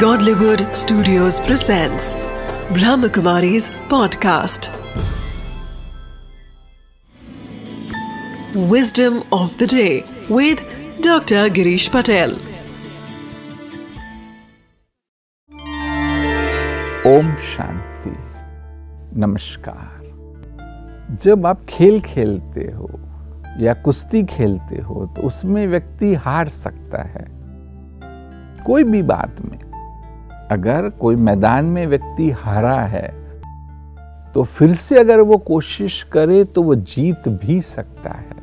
Godlywood Studios presents Brahmakumari's podcast. Wisdom of the day with Dr. Girish Patel. Om Shanti नमस्कार जब आप खेल खेलते हो या कुश्ती खेलते हो तो उसमें व्यक्ति हार सकता है कोई भी बात में अगर कोई मैदान में व्यक्ति हारा है तो फिर से अगर वो कोशिश करे तो वो जीत भी सकता है।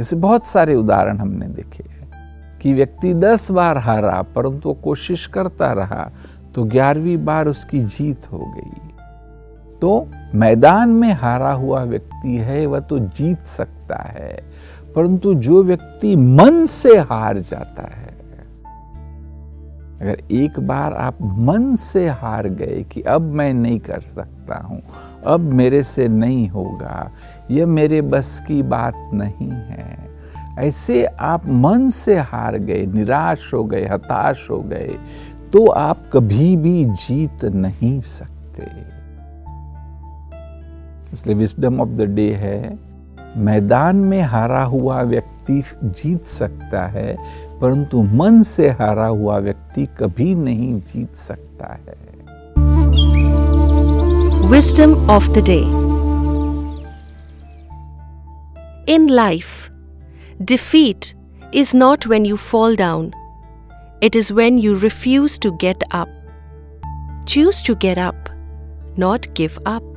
ऐसे बहुत सारे उदाहरण हमने देखे हैं कि व्यक्ति दस बार हारा, परंतु वो कोशिश करता रहा तो ग्यारहवीं बार उसकी जीत हो गई। तो मैदान में हारा हुआ व्यक्ति है, वह तो जीत सकता है, परंतु जो व्यक्ति मन से हार जाता है अगर एक बार आप मन से हार गए कि अब मैं नहीं कर सकता हूँ, अब मेरे से नहीं होगा, यह मेरे बस की बात नहीं है। ऐसे आप मन से हार गए, निराश हो गए, हताश हो गए तो आप कभी भी जीत नहीं सकते। इसलिए विस्डम ऑफ़ द डे है, मैदान में हारा हुआ व्यक्ति लतीफ जीत सकता है, परंतु मन से हारा हुआ व्यक्ति कभी नहीं जीत सकता है। Wisdom of the day in life defeat is not when you fall down it is when you refuse to get up choose to get up not give up